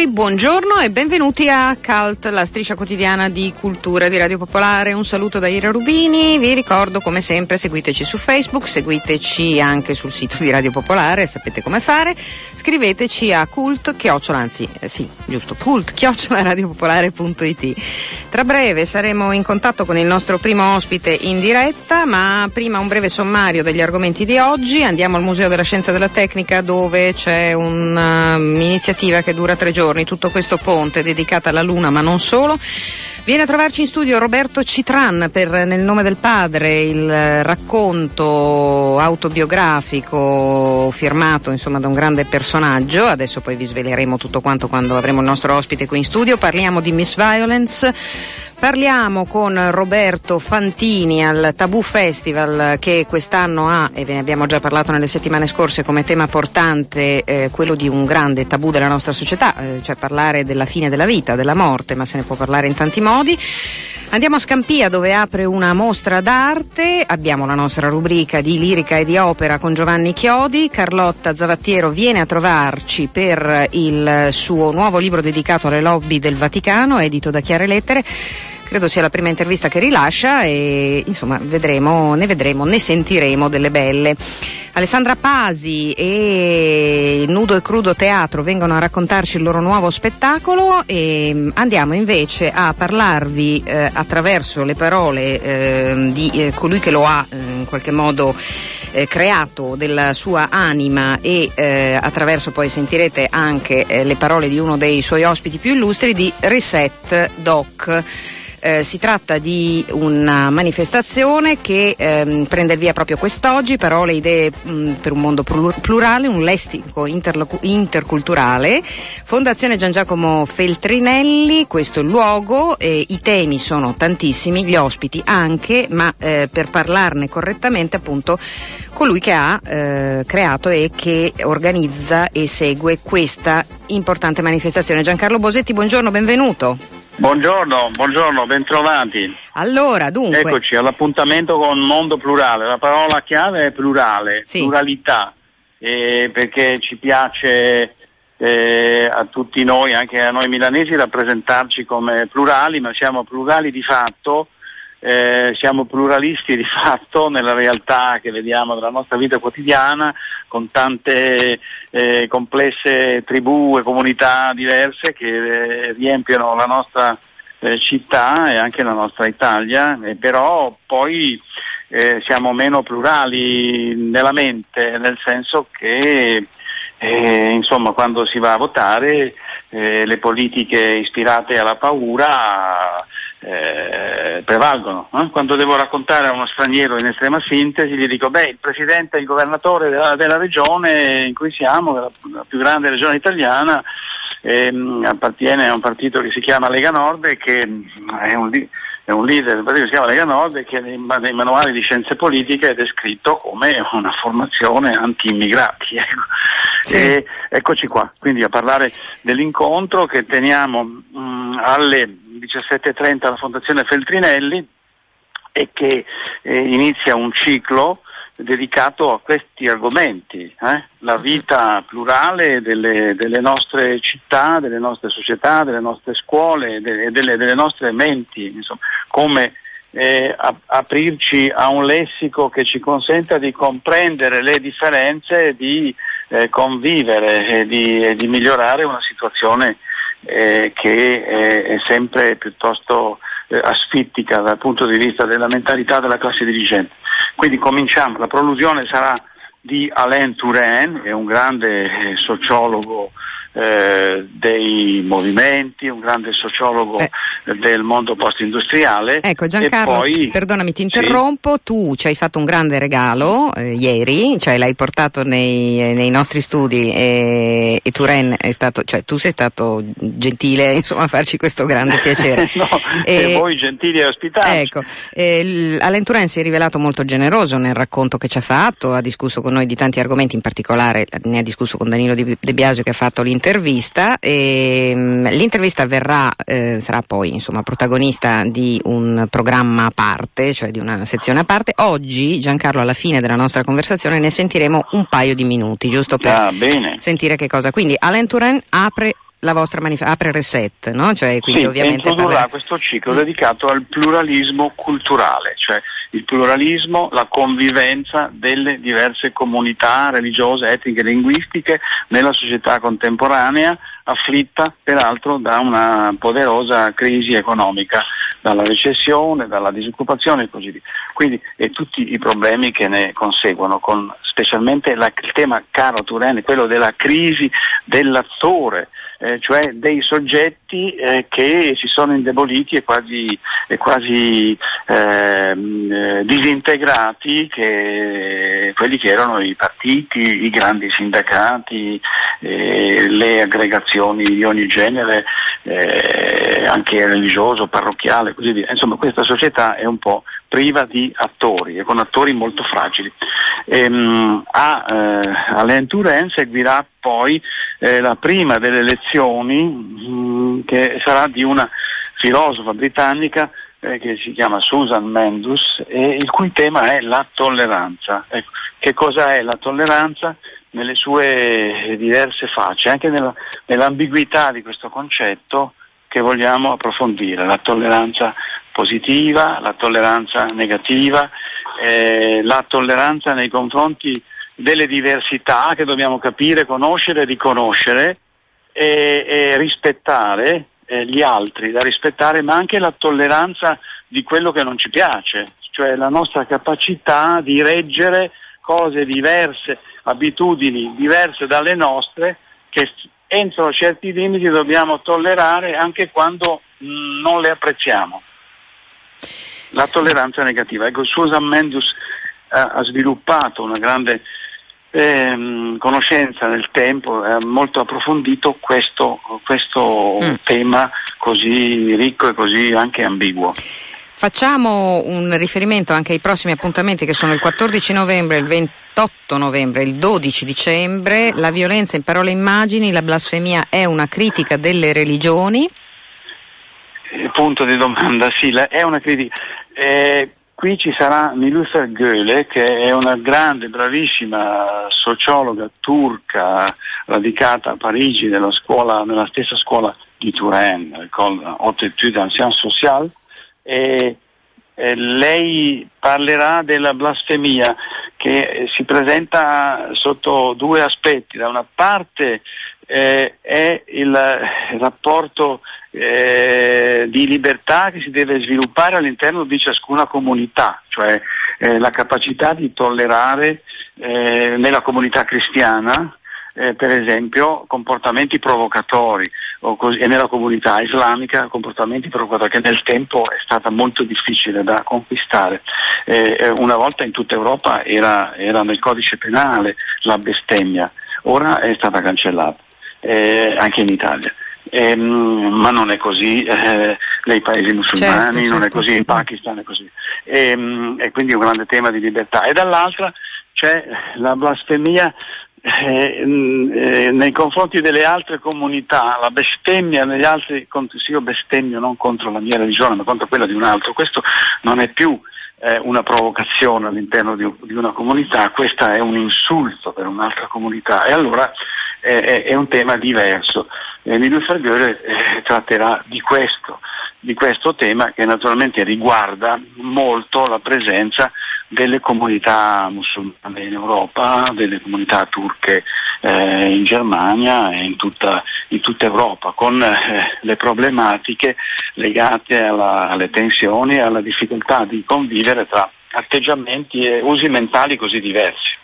Ascoltatori, buongiorno e benvenuti a CULT, la striscia quotidiana di cultura di Radio Popolare. Un saluto da Ira Rubini, vi ricordo come sempre seguiteci su Facebook, seguiteci anche sul sito di Radio Popolare, sapete come fare. Scriveteci a cult, chiocciola, anzi eh, sì, giusto, cult, chiocciola. Tra breve saremo in contatto con il nostro primo ospite in diretta, ma prima un breve sommario degli argomenti di oggi. Andiamo al Museo della Scienza e della Tecnica dove c'è un'iniziativa iniziativa che dura tre giorni, tutto questo ponte dedicato alla Luna, ma non solo. Viene a trovarci in studio Roberto Citran per Nel nome del padre, il racconto autobiografico firmato insomma, da un grande personaggio. Adesso poi vi sveleremo tutto quanto quando avremo il nostro ospite qui in studio. Parliamo di Miss Violence Parliamo con Roberto Fantini al Tabù Festival che quest'anno ha, e ve ne abbiamo già parlato nelle settimane scorse, come tema portante eh, quello di un grande tabù della nostra società, eh, cioè parlare della fine della vita, della morte, ma se ne può parlare in tanti modi. Andiamo a Scampia dove apre una mostra d'arte, abbiamo la nostra rubrica di lirica e di opera con Giovanni Chiodi, Carlotta Zavattiero viene a trovarci per il suo nuovo libro dedicato alle lobby del Vaticano, edito da Chiare Lettere credo sia la prima intervista che rilascia e insomma vedremo, ne vedremo, ne sentiremo delle belle. Alessandra Pasi e Nudo e Crudo Teatro vengono a raccontarci il loro nuovo spettacolo e mm, andiamo invece a parlarvi eh, attraverso le parole eh, di eh, colui che lo ha eh, in qualche modo eh, creato della sua anima e eh, attraverso poi sentirete anche le parole di uno dei suoi ospiti più illustri di Reset Doc. Eh, si tratta di una manifestazione che ehm, prende il via proprio quest'oggi, parole e idee mh, per un mondo plurale, un interlocu- interculturale. Fondazione Gian Giacomo Feltrinelli, questo è il luogo, eh, i temi sono tantissimi, gli ospiti anche, ma eh, per parlarne correttamente appunto colui che ha eh, creato e che organizza e segue questa importante manifestazione. Giancarlo Bosetti, buongiorno, benvenuto. Buongiorno, buongiorno, bentrovati. Allora, dunque. Eccoci all'appuntamento con Mondo Plurale. La parola chiave è plurale, sì. pluralità, eh, perché ci piace eh, a tutti noi, anche a noi milanesi, rappresentarci come plurali, ma siamo plurali di fatto eh, siamo pluralisti di fatto nella realtà che vediamo della nostra vita quotidiana, con tante eh, complesse tribù e comunità diverse che eh, riempiono la nostra eh, città e anche la nostra Italia, però poi eh, siamo meno plurali nella mente, nel senso che eh, insomma, quando si va a votare le politiche ispirate alla paura eh, prevalgono. Eh? Quando devo raccontare a uno straniero in estrema sintesi, gli dico, beh, il presidente e il governatore della, della regione in cui siamo, la, la più grande regione italiana, ehm, appartiene a un partito che si chiama Lega Nord e che è un, è un leader del partito che si chiama Lega Nord e che nei, nei, manuali di scienze politiche è descritto come una formazione anti-immigrati. Ecco. Sì. eccoci qua, quindi a parlare dell'incontro che teniamo mh, alle 17.30 alla Fondazione Feltrinelli e che eh, inizia un ciclo dedicato a questi argomenti, eh? la vita plurale delle, delle, nostre città, delle nostre società, delle nostre scuole, delle, delle, delle nostre menti, insomma, come eh, aprirci a un lessico che ci consenta di comprendere le differenze e di eh, convivere e di, e di migliorare una situazione eh, che è sempre piuttosto eh, asfittica dal punto di vista della mentalità della classe dirigente. Quindi cominciamo, la prolusione sarà di Alain Touraine, è un grande eh, sociologo eh, dei movimenti, un grande sociologo eh. del mondo post-industriale. Ecco Giancarlo, poi, perdonami ti interrompo, sì. tu ci hai fatto un grande regalo eh, ieri, cioè l'hai portato nei, nei nostri studi e, e Turen è stato, cioè tu sei stato gentile insomma a farci questo grande piacere. no, e voi gentili e ospitati. Ecco, Alain Turen si è rivelato molto generoso nel racconto che ci ha fatto, ha discusso con noi di tanti argomenti, in particolare ne ha discusso con Danilo De Biasio che ha fatto l'intervento un'intervista e mm, l'intervista verrà, eh, sarà poi insomma, protagonista di un programma a parte, cioè di una sezione a parte. Oggi Giancarlo alla fine della nostra conversazione ne sentiremo un paio di minuti, giusto per ah, sentire che cosa. Quindi Alain Turin apre la vostra manifestazione apre Reset, no? Cioè, quindi sì, ovviamente introdurrà parla... questo ciclo dedicato al pluralismo culturale, cioè il pluralismo, la convivenza delle diverse comunità religiose, etniche e linguistiche nella società contemporanea, afflitta peraltro da una poderosa crisi economica, dalla recessione, dalla disoccupazione e così via. Quindi e tutti i problemi che ne conseguono, con specialmente la, il tema caro Tureni, quello della crisi dell'attore, eh, cioè dei soggetti eh, che si sono indeboliti e quasi, e quasi ehm, eh, disintegrati, che, quelli che erano i partiti, i grandi sindacati, eh, le aggregazioni di ogni genere, eh, anche religioso, parrocchiale, così via. Insomma questa società è un po' priva di attori e con attori molto fragili. Ehm, a eh, Alain Turin seguirà poi eh, la prima delle lezioni mh, mm, che sarà di una filosofa britannica eh, che si chiama Susan Mendus e il cui tema è la tolleranza. Ecco, che cosa è la tolleranza? Nelle sue diverse facce, anche nella, nell'ambiguità di questo concetto che vogliamo approfondire, la tolleranza positiva, la tolleranza negativa, eh, la tolleranza nei confronti delle diversità che dobbiamo capire, conoscere, riconoscere e, e rispettare eh, gli altri, da rispettare, ma anche la tolleranza di quello che non ci piace, cioè la nostra capacità di reggere cose diverse, abitudini diverse dalle nostre che entro certi limiti dobbiamo tollerare anche quando mm, non le apprezziamo. La tolleranza negativa. Ecco, Susan Mendus eh, ha sviluppato una grande eh, conoscenza nel tempo, ha molto approfondito questo, questo mm. tema così ricco e così anche ambiguo. Facciamo un riferimento anche ai prossimi appuntamenti che sono il 14 novembre, il 28 novembre, il 12 dicembre. La violenza in parole e immagini, la blasfemia è una critica delle religioni. punto di domanda, sì, è una critica. Eh, Qui ci sarà Nilüfer Göle che è una grande, bravissima sociologa turca radicata a Parigi nella, scuola, nella stessa scuola di Turin, con Haute Études en Sciences Sociales, e, e lei parlerà della blasfemia che si presenta sotto due aspetti. Da una parte eh, è il rapporto eh, di libertà che si deve sviluppare all'interno di ciascuna comunità, cioè eh, la capacità di tollerare eh, nella comunità cristiana eh, per esempio comportamenti provocatori così, e nella comunità islamica comportamenti provocatori che nel tempo è stata molto difficile da conquistare. Eh, eh, una volta in tutta Europa era, era, nel codice penale la bestemmia, ora è stata cancellata, anche in Italia. Eh, ma non è così eh, nei paesi musulmani, certo, non certo. è così in Pakistan, è così. E, ehm, e, quindi è un grande tema di libertà. E dall'altra c'è la blasfemia eh, eh, nei confronti delle altre comunità, la bestemmia negli altri, sì io bestemmio non contro la mia religione ma contro quella di un altro, questo non è più eh, una provocazione all'interno di, di, una comunità, questo è un insulto per un'altra comunità e allora eh, è un tema diverso. E Nilüfer Göre eh, tratterà di questo, di questo tema che naturalmente riguarda molto la presenza delle comunità musulmane in Europa, delle comunità turche eh, in Germania e in tutta, in tutta Europa, con eh, le problematiche legate alla, alle tensioni e alla difficoltà di convivere tra atteggiamenti e usi mentali così diversi.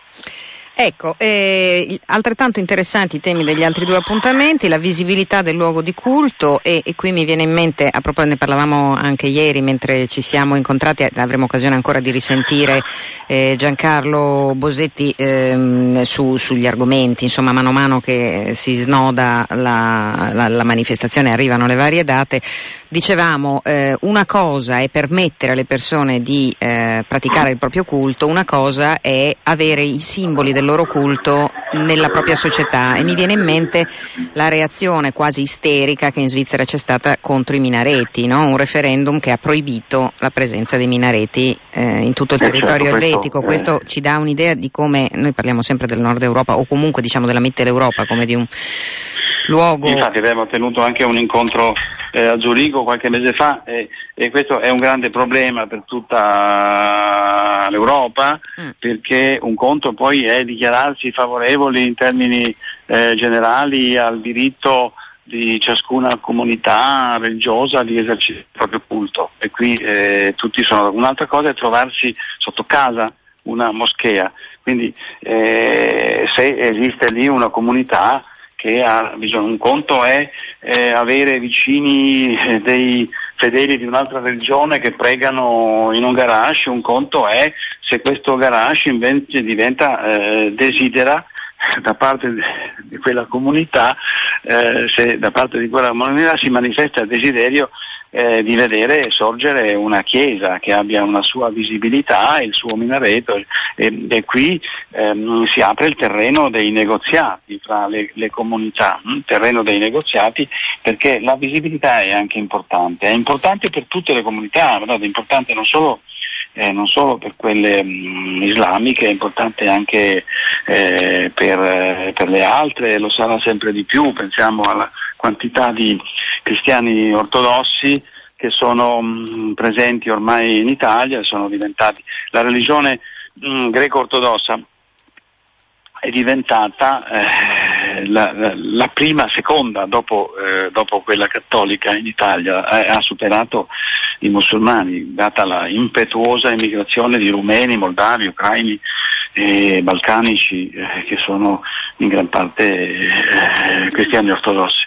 Ecco, eh, altrettanto interessanti i temi degli altri due appuntamenti, la visibilità del luogo di culto e, e qui mi viene in mente, a proposito ne parlavamo anche ieri mentre ci siamo incontrati, avremo occasione ancora di risentire eh, Giancarlo Bosetti ehm, su, sugli argomenti, insomma mano a mano che si snoda la, la, la manifestazione arrivano le varie date, dicevamo eh, una cosa è permettere alle persone di eh, praticare il proprio culto, una cosa è avere i simboli del loro culto nella propria società e mi viene in mente la reazione quasi isterica che in Svizzera c'è stata contro i minareti, no? un referendum che ha proibito la presenza dei minareti eh, in tutto il eh, certo, territorio certo, elvetico. Questo, questo ci dà un'idea di come noi parliamo sempre del nord Europa o comunque diciamo della Mitteleuropa come di un luogo. Infatti abbiamo tenuto anche un incontro eh, a Zurigo qualche mese fa e, e, questo è un grande problema per tutta l'Europa mm. perché un conto poi è dichiararsi favorevoli in termini eh, generali al diritto di ciascuna comunità religiosa di esercitare il proprio culto. E qui eh, tutti sono un'altra cosa è trovarsi sotto casa una moschea. Quindi eh, se esiste lì una comunità che ha bisogno. Un conto è eh, avere vicini eh, dei fedeli di un'altra religione che pregano in un garage, un conto è se questo garage invece diventa eh, desidera da parte di quella comunità, eh, se da parte di quella comunità si manifesta il desiderio eh, di vedere sorgere una chiesa che abbia una sua visibilità, il suo minareto e, e qui ehm, si apre il terreno dei negoziati fra le, le comunità, il hm, terreno dei negoziati perché la visibilità è anche importante, è importante per tutte le comunità, è importante non solo eh, non solo per quelle mh, hm, islamiche, è importante anche eh, per, eh, per, le altre, lo sarà sempre di più, pensiamo alla quantità di cristiani ortodossi che sono mh, presenti ormai in Italia, sono diventati la religione mh, greco-ortodossa è diventata eh, la, la, prima, seconda dopo, eh, dopo, quella cattolica in Italia, eh, ha superato i musulmani, data la impetuosa immigrazione di rumeni, moldavi, ucraini e balcanici eh, che sono in gran parte eh, cristiani ortodossi.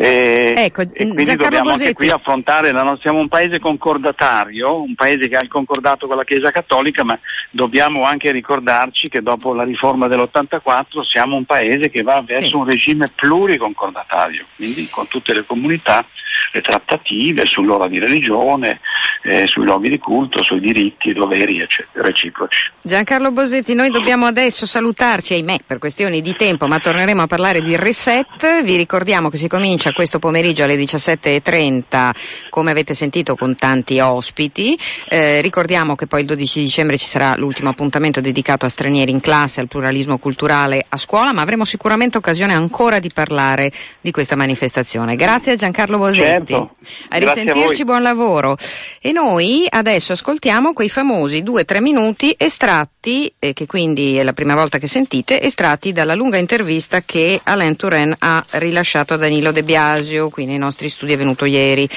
E, ecco, e quindi Giancarlo dobbiamo Bosetti. anche qui affrontare, la, siamo un paese concordatario, un paese che ha il concordato con la Chiesa Cattolica, ma dobbiamo anche ricordarci che dopo la riforma dell'84 siamo un paese che va verso sì. un regime pluriconcordatario, quindi con tutte le comunità le trattative sull'ora di religione, eh, sui luoghi di culto, sui diritti, i doveri eccetera, reciproci. Giancarlo Bosetti, noi dobbiamo adesso salutarci, ahimè, per questioni di tempo, ma torneremo a parlare di reset. Vi ricordiamo che si comincia questo pomeriggio alle 17.30, come avete sentito, con tanti ospiti. Eh, ricordiamo che poi il 12 dicembre ci sarà l'ultimo appuntamento dedicato a stranieri in classe, al pluralismo culturale a scuola, ma avremo sicuramente occasione ancora di parlare di questa manifestazione. Grazie a Giancarlo Bosetti. Certo. A risentirci, a buon lavoro. E noi adesso ascoltiamo quei famosi due o tre minuti estratti, eh, che quindi è la prima volta che sentite, estratti dalla lunga intervista che Alain Touraine ha rilasciato a Danilo De Biasio, qui nei nostri studi è venuto ieri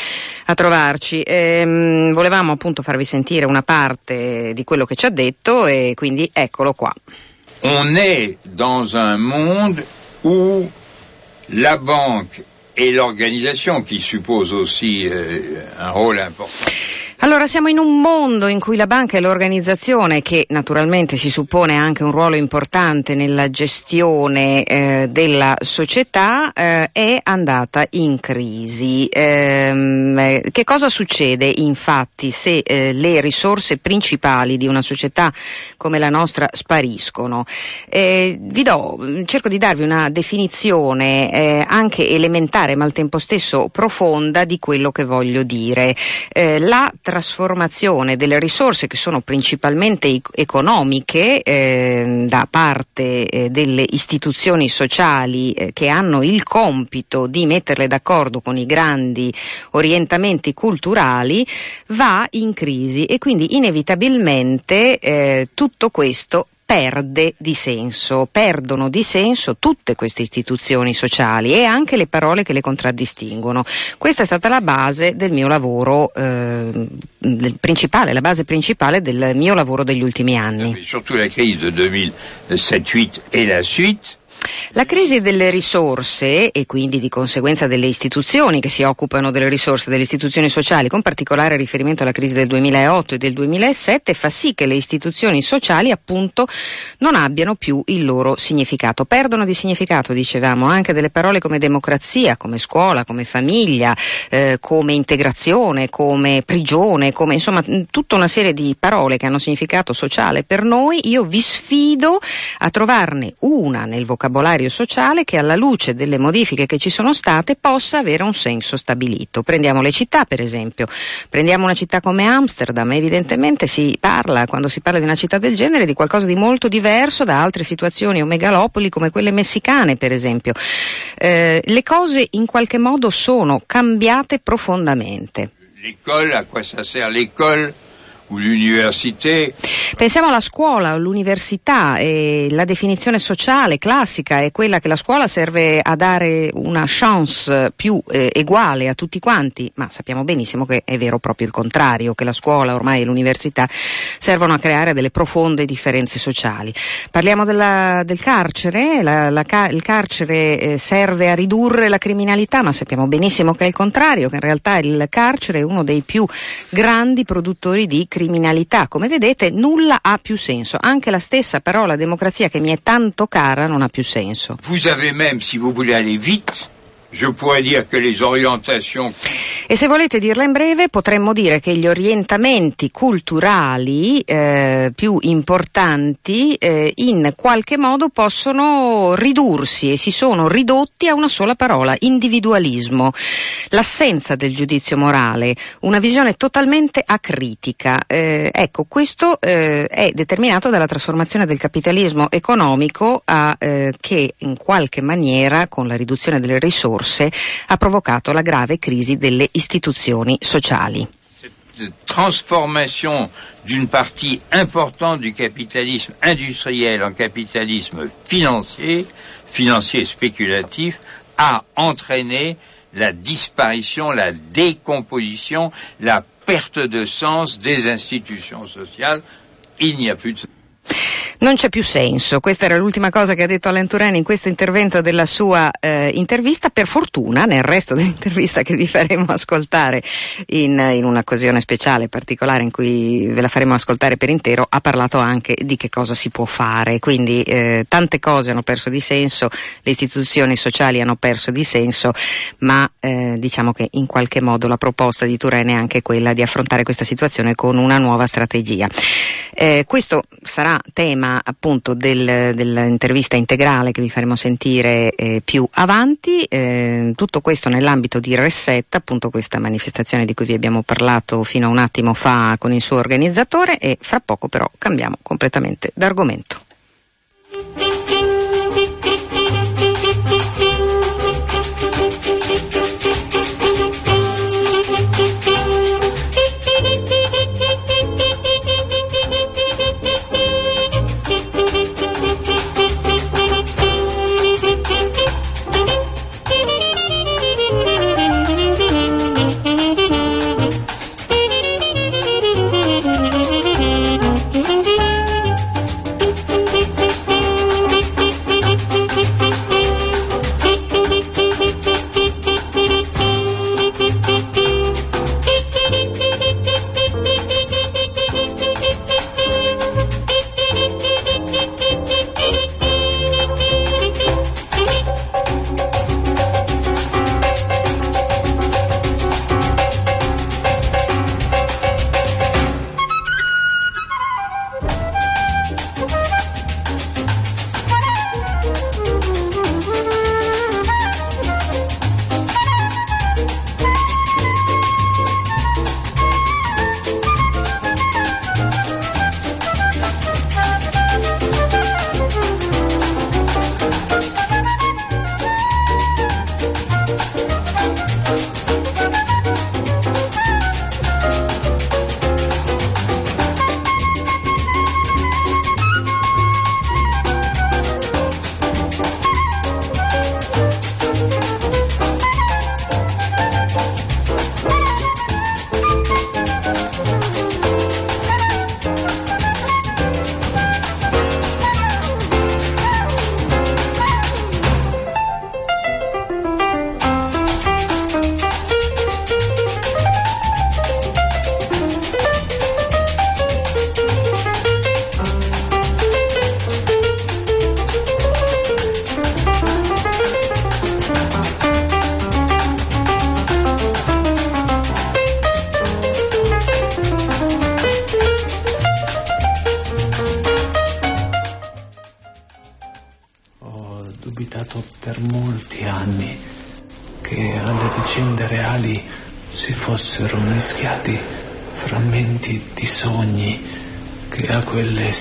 a trovarci. Ehm, volevamo appunto farvi sentire una parte di quello che ci ha detto e quindi eccolo qua. On est dans un monde où la banque et l'organisation qui suppose aussi euh, un rôle important. Allora, siamo in un mondo in cui la banca e l'organizzazione, che naturalmente si suppone anche un ruolo importante nella gestione eh, della società, eh, è andata in crisi. Eh, che cosa succede infatti se eh, le risorse principali di una società come la nostra spariscono? Eh, do, cerco di darvi una definizione eh, anche elementare ma al tempo stesso profonda di quello che voglio dire. la trasformazione delle risorse che sono principalmente economiche eh, da parte eh, delle istituzioni sociali eh, che hanno il compito di metterle d'accordo con i grandi orientamenti culturali va in crisi e quindi inevitabilmente eh, tutto questo perde di senso, perdono di senso tutte queste istituzioni sociali e anche le parole che le contraddistinguono. Questa è stata la base del mio lavoro eh, principale, la base principale del mio lavoro degli ultimi anni. Surtout la crisi del 2007-2008 e la suite La crisi delle risorse e quindi di conseguenza delle istituzioni che si occupano delle risorse delle istituzioni sociali, con particolare riferimento alla crisi del 2008 e del 2007, fa sì che le istituzioni sociali appunto non abbiano più il loro significato. Perdono di significato, dicevamo, anche delle parole come democrazia, come scuola, come famiglia, eh, come integrazione, come prigione, come insomma tutta una serie di parole che hanno significato sociale per noi. Io vi sfido a trovarne una nel vocabolario necessario sociale che alla luce delle modifiche che ci sono state possa avere un senso stabilito. Prendiamo le città per esempio, prendiamo una città come Amsterdam, evidentemente si parla, quando si parla di una città del genere, di qualcosa di molto diverso da altre situazioni o megalopoli come quelle messicane per esempio. Eh, le cose in qualche modo sono cambiate profondamente. L'école, a quoi ça sert l'école. Pensiamo alla scuola, all'università e la definizione sociale classica è quella che la scuola serve a dare una chance più eh, uguale a tutti quanti, ma sappiamo benissimo che è vero proprio il contrario, che la scuola ormai e l'università servono a creare delle profonde differenze sociali. Parliamo della, del carcere, la, la, il carcere eh, serve a ridurre la criminalità, ma sappiamo benissimo che è il contrario, che in realtà il carcere è uno dei più grandi produttori di criminalità criminalità. Come vedete nulla ha più senso, anche la stessa parola democrazia che mi è tanto cara non ha più senso. Vous avez même, si vous voulez aller vite, Je pourrais dire que les orientations... E se volete dirla in breve, potremmo dire che gli orientamenti culturali eh, più importanti eh, in qualche modo possono ridursi e si sono ridotti a una sola parola, individualismo. L'assenza del giudizio morale, una visione totalmente acritica. Eh, ecco, questo eh, è determinato dalla trasformazione del capitalismo economico a, eh, che in qualche maniera, con la riduzione delle risorse, risorse ha provocato la grave crisi delle istituzioni sociali. Cette transformation d'une partie importante du capitalisme industriel en capitalisme financier, financier spéculatif, a entraîné la disparition, la décomposition, la perte de sens des institutions sociales. Il n'y a plus de non c'è più senso. Questa era l'ultima cosa che ha detto Alain Touraine in questo intervento della sua eh, intervista. Per fortuna, nel resto dell'intervista che vi faremo ascoltare in, in, un'occasione speciale, particolare, in cui ve la faremo ascoltare per intero, ha parlato anche di che cosa si può fare. Quindi eh, tante cose hanno perso di senso, le istituzioni sociali hanno perso di senso, ma eh, diciamo che in qualche modo la proposta di Touraine è anche quella di affrontare questa situazione con una nuova strategia. Eh, questo sarà tema appunto del, dell'intervista integrale che vi faremo sentire eh, più avanti, eh, tutto questo nell'ambito di Reset, appunto questa manifestazione di cui vi abbiamo parlato fino a un attimo fa con il suo organizzatore e fra poco però cambiamo completamente d'argomento.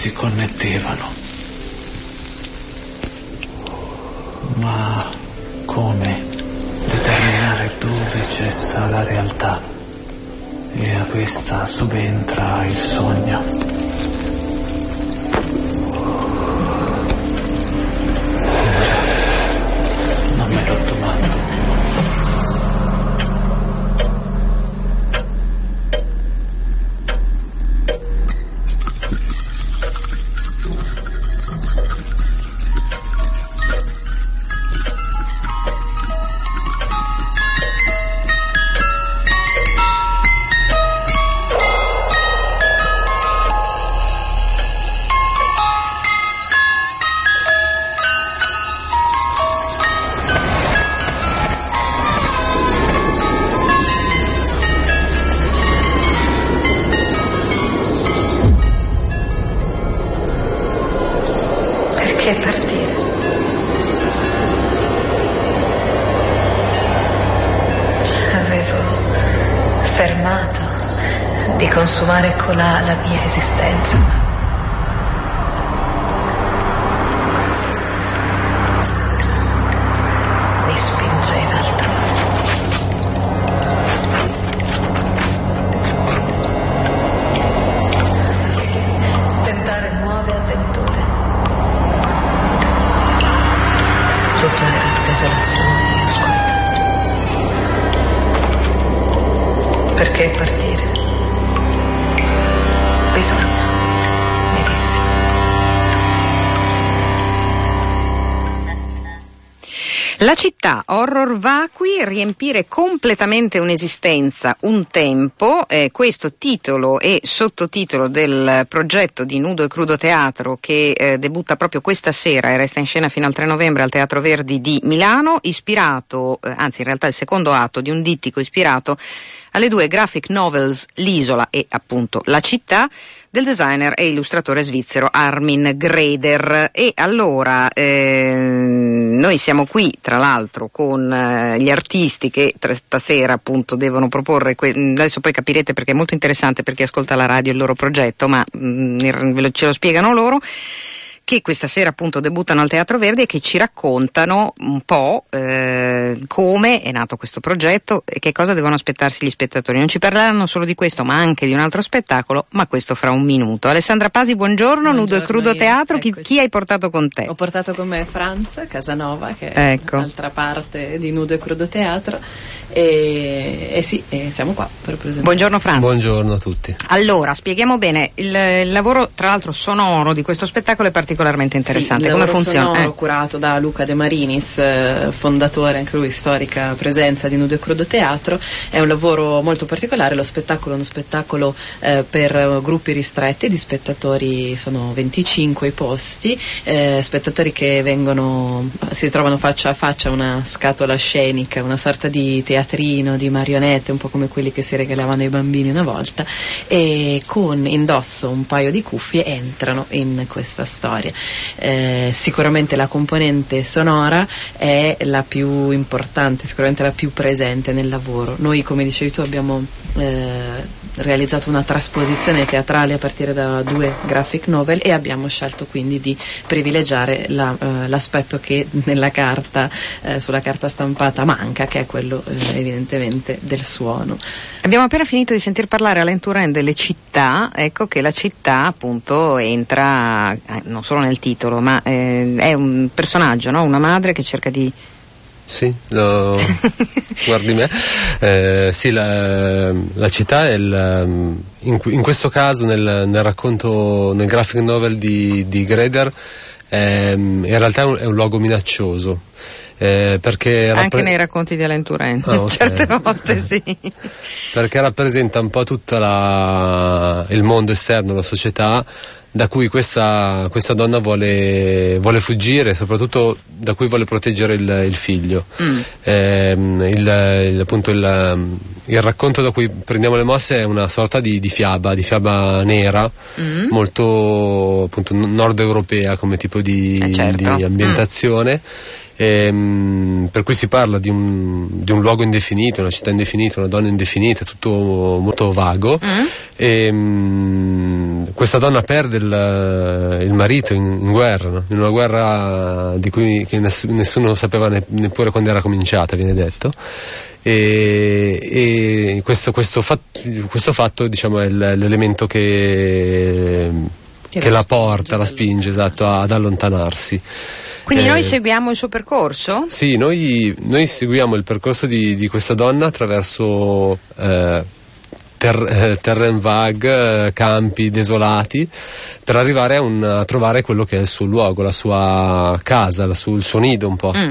Si connettevano. La città, horror vacui, riempire completamente un'esistenza, un tempo, eh, questo titolo e sottotitolo del progetto di Nudo e Crudo Teatro che eh, debutta proprio questa sera e resta in scena fino al 3 novembre al Teatro Verdi di Milano, ispirato, eh, anzi in realtà il secondo atto di un dittico ispirato alle due graphic novels L'isola e appunto La città del designer e illustratore svizzero Armin Greder. E allora eh, noi siamo qui, tra l'altro, con eh, gli artisti che stasera appunto devono proporre, que- adesso poi capirete perché è molto interessante per chi ascolta la radio il loro progetto, ma mh, mm, ce lo spiegano loro che questa sera appunto debuttano al Teatro Verdi e che ci raccontano un po' eh, come è nato questo progetto e che cosa devono aspettarsi gli spettatori. Non ci parleranno solo di questo, ma anche di un altro spettacolo, ma questo fra un minuto. Alessandra Pasi, buongiorno, buongiorno Nudo e Crudo io. Teatro, chi, chi, hai portato con te? Ho portato con me Franz Casanova, che ecco. è l'altra parte di Nudo e Crudo Teatro e, e sì, e siamo qua per presentare. Buongiorno Franz. Buongiorno a tutti. Allora, spieghiamo bene, il, il lavoro tra l'altro sonoro di questo spettacolo è particolarmente interessante. Sì, Come funziona? Sonoro eh. curato da Luca De Marinis, eh, fondatore anche lui storica presenza di Nudo e Crudo Teatro. È un lavoro molto particolare, lo spettacolo è uno spettacolo eh, per gruppi ristretti di spettatori, sono 25 i posti, eh, spettatori che vengono, si trovano faccia a faccia a una scatola scenica, una sorta di teatrino di marionette, un po' come quelli che si regalavano ai bambini una volta, e con indosso un paio di cuffie entrano in questa storia. Eh, sicuramente la componente sonora è la più importante, sicuramente la più presente nel lavoro. Noi, come dicevi tu, abbiamo eh, realizzato una trasposizione teatrale a partire da due graphic novel e abbiamo scelto quindi di privilegiare la, uh, l'aspetto che carta, uh, sulla carta stampata manca, che è quello uh, evidentemente del suono. Abbiamo appena finito di sentir parlare a Lenturen delle città, ecco che la città appunto entra non solo nel titolo, ma eh, è un personaggio, no? una madre che cerca di sì, lo... guardi me. Eh, sì, la, la, città è il, in, in, questo caso nel, nel, racconto, nel graphic novel di, di Greder, eh, in realtà è un, è un luogo minaccioso. Eh, perché Anche rappre... nei racconti di Alain Turent, oh, okay. certe volte sì. perché rappresenta un po' tutto il mondo esterno, la società, da cui questa, questa donna vuole, vuole, fuggire, soprattutto da cui vuole proteggere il, il figlio. Mm. Eh, il, il, appunto il, il racconto da cui prendiamo le mosse è una sorta di, di fiaba, di fiaba nera, mm. molto appunto nord europea come tipo di, eh certo. di ambientazione. Mm. Ehm, per cui si parla di un, di un, luogo indefinito, una città indefinita, una donna indefinita, tutto molto vago. Mm. Ehm, questa donna perde il, il marito in, in guerra, no? in una guerra di cui nessuno sapeva ne, neppure quando era cominciata, viene detto e, e questo, questo, fatto, questo, fatto diciamo, è l'elemento che, che, che la porta, la spinge esatto, ad allontanarsi. Quindi eh, noi seguiamo il suo percorso? Sì, noi, noi seguiamo il percorso di, di questa donna attraverso eh, ter, eh, terrain vague, eh, campi desolati, per arrivare a, un, a, trovare quello che è il suo luogo, la sua casa, la su, il suo nido un po'. Mm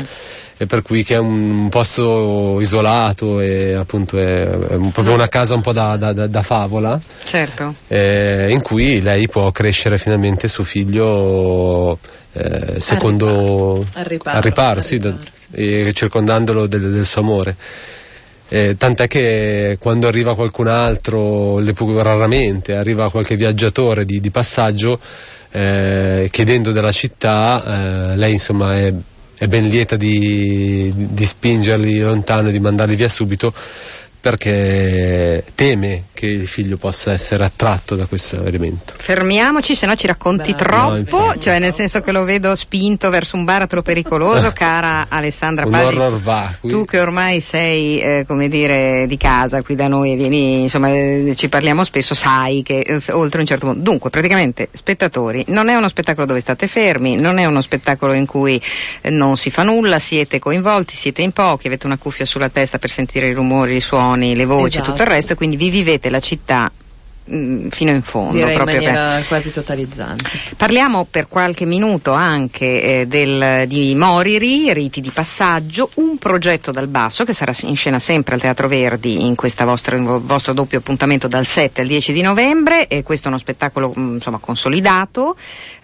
e per cui che è un posto isolato e appunto è, è proprio una casa un po' da, da, da, da favola certo. eh, in cui lei può crescere finalmente suo figlio eh, secondo al riparo, al riparo, sì, da, sì. circondandolo del, del suo amore eh, tant'è che quando arriva qualcun altro, raramente arriva qualche viaggiatore di, di passaggio eh, chiedendo della città, eh, lei insomma è è ben lieta di, di spingerli lontano e di mandarli via subito perché teme che il figlio possa essere attratto da questo elemento. Fermiamoci, se no ci racconti Beh, troppo, no, cioè nel senso che lo vedo spinto verso un baratro pericoloso, cara Alessandra un Paggi. Horror vacui. Tu che ormai sei, eh, come dire, di casa qui da noi e vieni, insomma, eh, ci parliamo spesso, sai che eh, oltre un certo punto. Dunque, praticamente, spettatori, non è uno spettacolo dove state fermi, non è uno spettacolo in cui eh, non si fa nulla, siete coinvolti, siete in pochi, avete una cuffia sulla testa per sentire i rumori, i suoni, le voci esatto. tutto il resto, quindi vi vivete la città mm, fino in fondo. Direi in maniera per... quasi totalizzante. Parliamo per qualche minuto anche eh, del, di Moriri, Riti di passaggio, un progetto dal basso che sarà in scena sempre al Teatro Verdi in questo vostro, vostro doppio appuntamento dal 7 al 10 di novembre e questo è uno spettacolo mm, insomma, consolidato,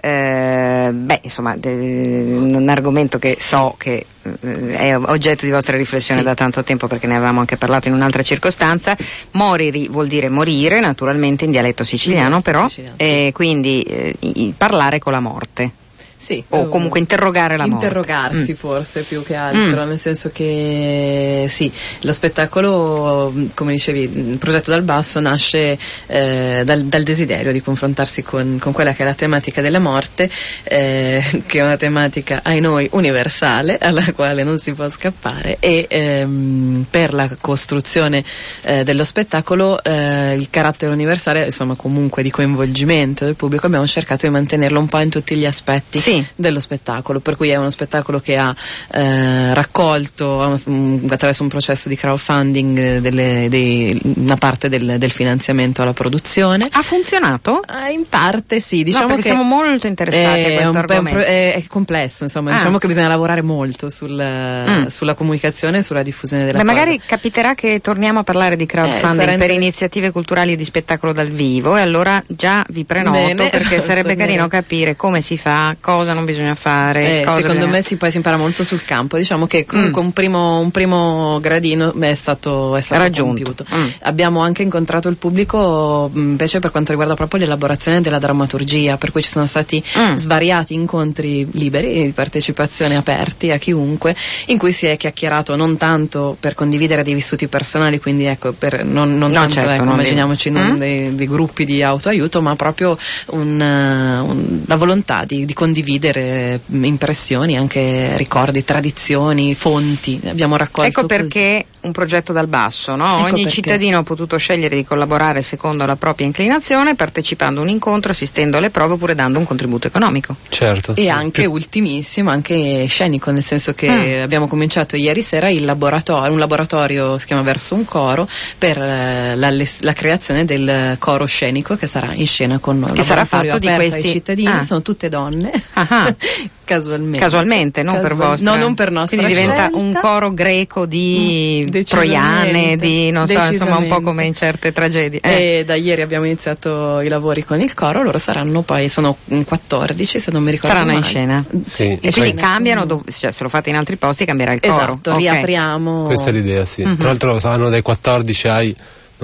eh, beh insomma de, un argomento che so che è oggetto di vostra riflessione sì. da tanto tempo perché ne avevamo anche parlato in un'altra circostanza. Moriri vuol dire morire, naturalmente in dialetto siciliano, però, siciliano, sì. quindi eh, parlare con la morte. Sì, o comunque interrogare la morte. Interrogarsi mm. forse più che altro, mm. nel senso che sì, lo spettacolo, come dicevi, il progetto dal basso nasce eh, dal, dal, desiderio di confrontarsi con, con, quella che è la tematica della morte, eh, che è una tematica, ai noi, universale, alla quale non si può scappare e ehm, per la costruzione eh, dello spettacolo eh, il carattere universale, insomma comunque di coinvolgimento del pubblico, abbiamo cercato di mantenerlo un po' in tutti gli aspetti sì. dello spettacolo, per cui è uno spettacolo che ha eh, raccolto um, attraverso un processo di crowdfunding eh, delle, dei, una parte del, del, finanziamento alla produzione. Ha funzionato? Eh, in parte sì, diciamo no, che siamo molto interessati è, a questo un, è, è, complesso, insomma, ah. diciamo che bisogna lavorare molto sul, mm. sulla comunicazione e sulla diffusione della Beh, cosa. magari capiterà che torniamo a parlare di crowdfunding eh, per iniziative culturali e di spettacolo dal vivo e allora già vi prenoto Bene, perché sarebbe carino capire come si fa, cosa cosa non bisogna fare. Eh, secondo bisogna... me si, poi si impara molto sul campo. Diciamo che comunque mm. un, primo, un, primo, gradino è stato, è stato raggiunto. Mm. Abbiamo anche incontrato il pubblico mm, invece per quanto riguarda proprio l'elaborazione della drammaturgia, per cui ci sono stati mm. svariati incontri liberi di partecipazione aperti a chiunque, in cui si è chiacchierato non tanto per condividere dei vissuti personali, quindi ecco, per, non, non no, tanto certo, ecco, non immaginiamoci non mm? dei, dei, gruppi di autoaiuto, ma proprio un, un, la volontà di, di condividere condividere impressioni, anche ricordi, tradizioni, fonti. Abbiamo raccolto Ecco perché. Un progetto dal basso, no? ecco Ogni perché. cittadino ha potuto scegliere di collaborare secondo la propria inclinazione, partecipando a un incontro, assistendo alle prove oppure dando un contributo economico. Certo. E anche Più... ultimissimo, anche scenico, nel senso che mm. abbiamo cominciato ieri sera laboratorio, un laboratorio si chiama Verso un coro per eh, la, la, creazione del coro scenico che sarà in scena con noi. Che sarà fatto di questi ai cittadini, ah. sono tutte donne. Casualmente. Casualmente, non Casual... per vostra. No, non per nostra Quindi diventa scelta. un coro greco di Mm, troiane, di non so, insomma un po' come in certe tragedie. Eh. E da ieri abbiamo iniziato i lavori con il coro, loro saranno poi, sono 14 se non mi ricordo Saranno in male. scena. Sì. E quindi cambiano, dov- cioè, se lo fate in altri posti cambierà il coro. Esatto, Ok. riapriamo. Questa è l'idea, sì. Mhm. Tra l'altro saranno dai 14 ai,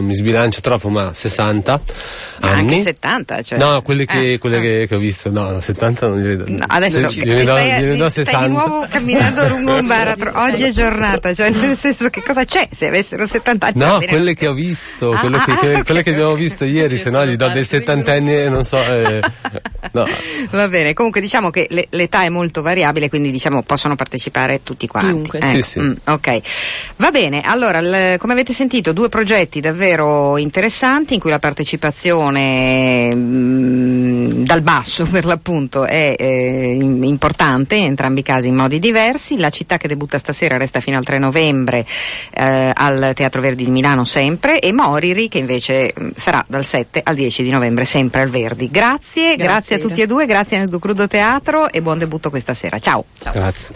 non mi sbilancio troppo, ma 60 Ma anni. anche 70, cioè. No, quelle, che, Eh, quelle eh. che, che ho visto, no, 70 non gliene do. No, adesso gliene do, stai, gliene do stai 60. di nuovo camminando lungo un baratro. Oggi è giornata, cioè nel senso che cosa c'è se avessero 70 anni? No, quelle che ho visto, Ah, quelle, ah, che, ah, che- quelle che ok, abbiamo visto ieri, se no gli do dei settantenni e non so. eh, no. Va bene, comunque diciamo che le- l'età è molto variabile, quindi diciamo possono partecipare tutti quanti. Chiunque, Ecco, sì, sì. mm, ok, va bene. Allora, il- come avete sentito, due progetti davvero interessanti in cui la partecipazione mm, dal basso per l'appunto è eh, im- importante, in entrambi i casi in modi diversi. La città che debutta stasera resta fino al 3 novembre eh, al Teatro Verdi di Milano sempre e Moriri che invece mm, sarà dal 7 al 10 di novembre sempre al Verdi. Grazie, grazie, Grazie, a tutti e due, grazie a Nudo Crudo Teatro e buon debutto questa sera. Ciao. Ciao. Grazie.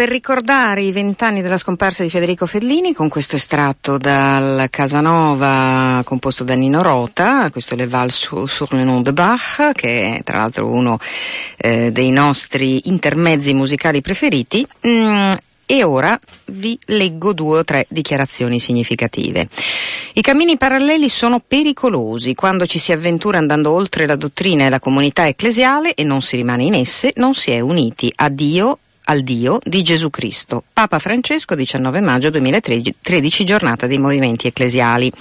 Per ricordare i vent'anni della scomparsa di Federico Fellini con questo estratto dal Casanova composto da Nino Rota, questo è Le Val sur, le nom de Bach, che è tra l'altro uno eh, dei nostri intermezzi musicali preferiti. Mm, e ora vi leggo due o tre dichiarazioni significative. I cammini paralleli sono pericolosi. Quando ci si avventura andando oltre la dottrina e la comunità ecclesiale e non si rimane in esse, non si è uniti a Dio al Dio di Gesù Cristo. Papa Francesco, 19 maggio 2013, giornata dei movimenti ecclesiali.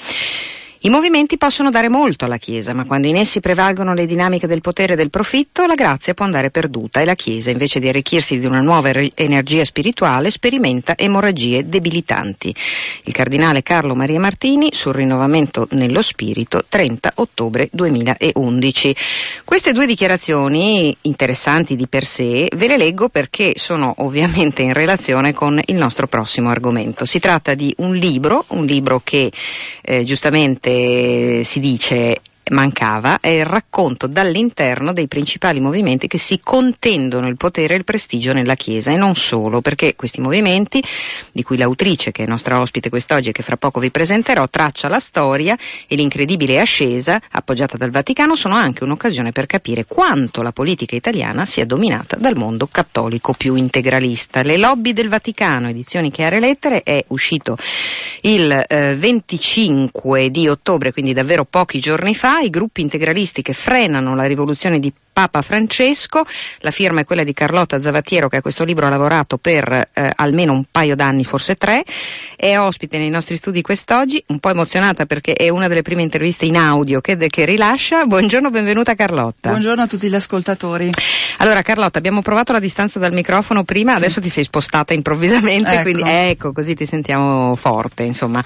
I movimenti possono dare molto alla Chiesa, ma quando in essi prevalgono le dinamiche del potere e del profitto, la grazia può andare perduta e la Chiesa, invece di arricchirsi di una nuova er- energia spirituale, sperimenta emorragie debilitanti. Il cardinale Carlo Maria Martini sul rinnovamento nello spirito, 30 ottobre 2011. Queste due dichiarazioni, interessanti di per sé, ve le leggo perché sono ovviamente in relazione con il nostro prossimo argomento. Si tratta di un libro, un libro che eh, giustamente si dice mancava è il racconto dall'interno dei principali movimenti che si contendono il potere e il prestigio nella Chiesa e non solo, perché questi movimenti, di cui l'autrice che è nostra ospite quest'oggi e che fra poco vi presenterò, traccia la storia e l'incredibile ascesa appoggiata dal Vaticano sono anche un'occasione per capire quanto la politica italiana sia dominata dal mondo cattolico più integralista. Le lobby del Vaticano, edizioni Chiare Lettere, è uscito il eh, 25 di ottobre, quindi davvero pochi giorni fa, ai gruppi integralisti che frenano la rivoluzione di Papa Francesco. La firma è quella di Carlotta Zavatiero che a questo libro ha lavorato per eh, almeno un paio d'anni, forse tre. È ospite nei nostri studi quest'oggi, un po' emozionata perché è una delle prime interviste in audio che, che rilascia. Buongiorno, benvenuta Carlotta. Buongiorno a tutti gli ascoltatori. Allora Carlotta, abbiamo provato la distanza dal microfono prima, sì. adesso ti sei spostata improvvisamente, ecco. quindi ecco, così ti sentiamo forte, insomma.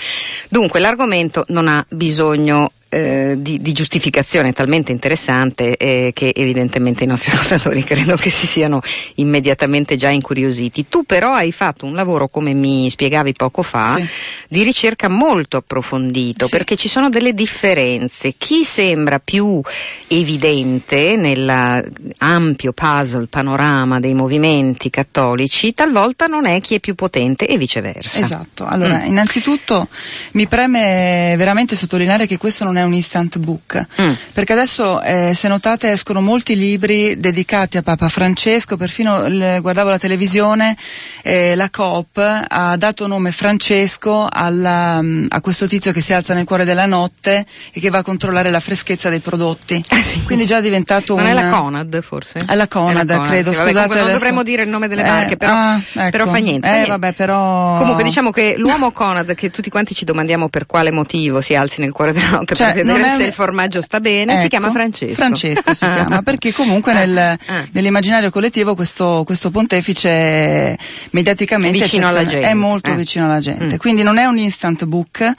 Dunque, l'argomento non ha bisogno eh, di, di, giustificazione talmente interessante eh, che evidentemente i nostri ascoltatori credo che si siano immediatamente già incuriositi. Tu però hai fatto un lavoro, come mi spiegavi poco fa, sì. di ricerca molto approfondito, sì. perché ci sono delle differenze. Chi sembra più evidente nell'ampio puzzle, panorama dei movimenti cattolici, talvolta non è chi è più potente e viceversa. Esatto. Allora, mm. innanzitutto mi preme veramente sottolineare che questo non è un instant book, mm. perché adesso eh, se notate escono molti libri dedicati a Papa Francesco, perfino le, guardavo la televisione, eh, la Coop ha dato nome Francesco alla, a questo tizio che si alza nel cuore della notte e che va a controllare la freschezza dei prodotti. Ah, sì. Quindi già è diventato non un... è la Conad forse? È la Conad, è la Conad credo, sì, scusate. Vabbè, non dovremmo dire il nome delle marche, eh, però, ah, ecco. però, fa niente. Eh, niente. Vabbè, però... Comunque diciamo che l'uomo Conad, che tutti quanti ci domandiamo per quale motivo si alzi nel cuore della notte cioè, per vedere se il formaggio sta bene, ecco, si chiama Francesco. Francesco si chiama, perché comunque ah, nel, ah. nell'immaginario collettivo questo, questo pontefice mediaticamente è, è molto eh. vicino alla gente. Mm. Quindi non è un instant book.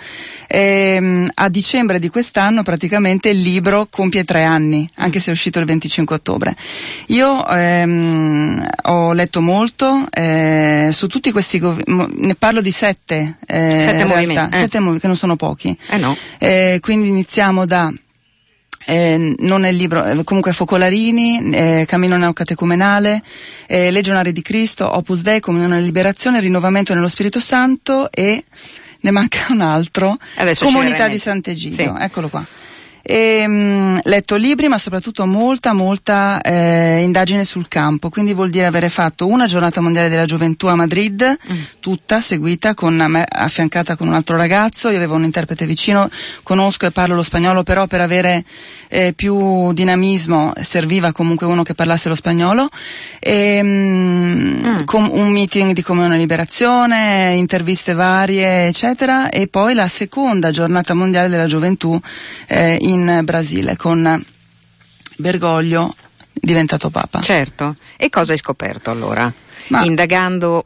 Ehm, a dicembre di quest'anno praticamente il libro compie tre anni, anche se è uscito il 25 ottobre. Io ehm, ho letto molto eh, su tutti questi gov- ne parlo di sette, eh, sette movimenti, eh. sette movi- che non sono pochi. Eh no. Eh, quindi iniziamo da eh, non è il libro, eh, comunque Focolarini, eh, Cammino Neocatecumenale, eh, Legionari di Cristo, Opus Dei, Comunione e Liberazione, Rinnovamento nello Spirito Santo e ne manca un altro, Adesso Comunità di Sant'Egidio, Sì. eccolo qua. E, mh, letto libri ma soprattutto molta molta eh, indagine sul campo quindi vuol dire avere fatto una giornata mondiale della gioventù a Madrid Mm. tutta seguita con me, affiancata con un altro ragazzo io avevo un interprete vicino conosco e parlo lo spagnolo però per avere eh, più dinamismo serviva comunque uno che parlasse lo spagnolo e, mh, Mm. com- un meeting di comunione e liberazione interviste varie eccetera e poi la seconda giornata mondiale della gioventù eh, in Brasile con Bergoglio diventato Papa. Certo. E cosa hai scoperto allora? Ma- Indagando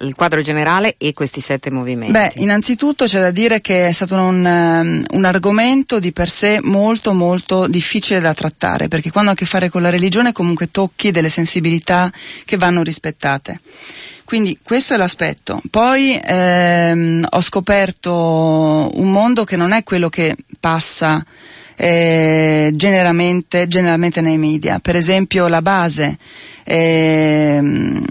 il quadro generale e questi sette movimenti. Beh, innanzitutto c'è da dire che è stato un, ehm, un argomento di per sé molto molto difficile da trattare, perché quando ha a che fare con la religione comunque tocchi delle sensibilità che vanno rispettate. Quindi questo è l'aspetto. Poi ehm, ho scoperto un mondo che non è quello che passa eh, generalmente, generalmente nei media. Per esempio la base ehm,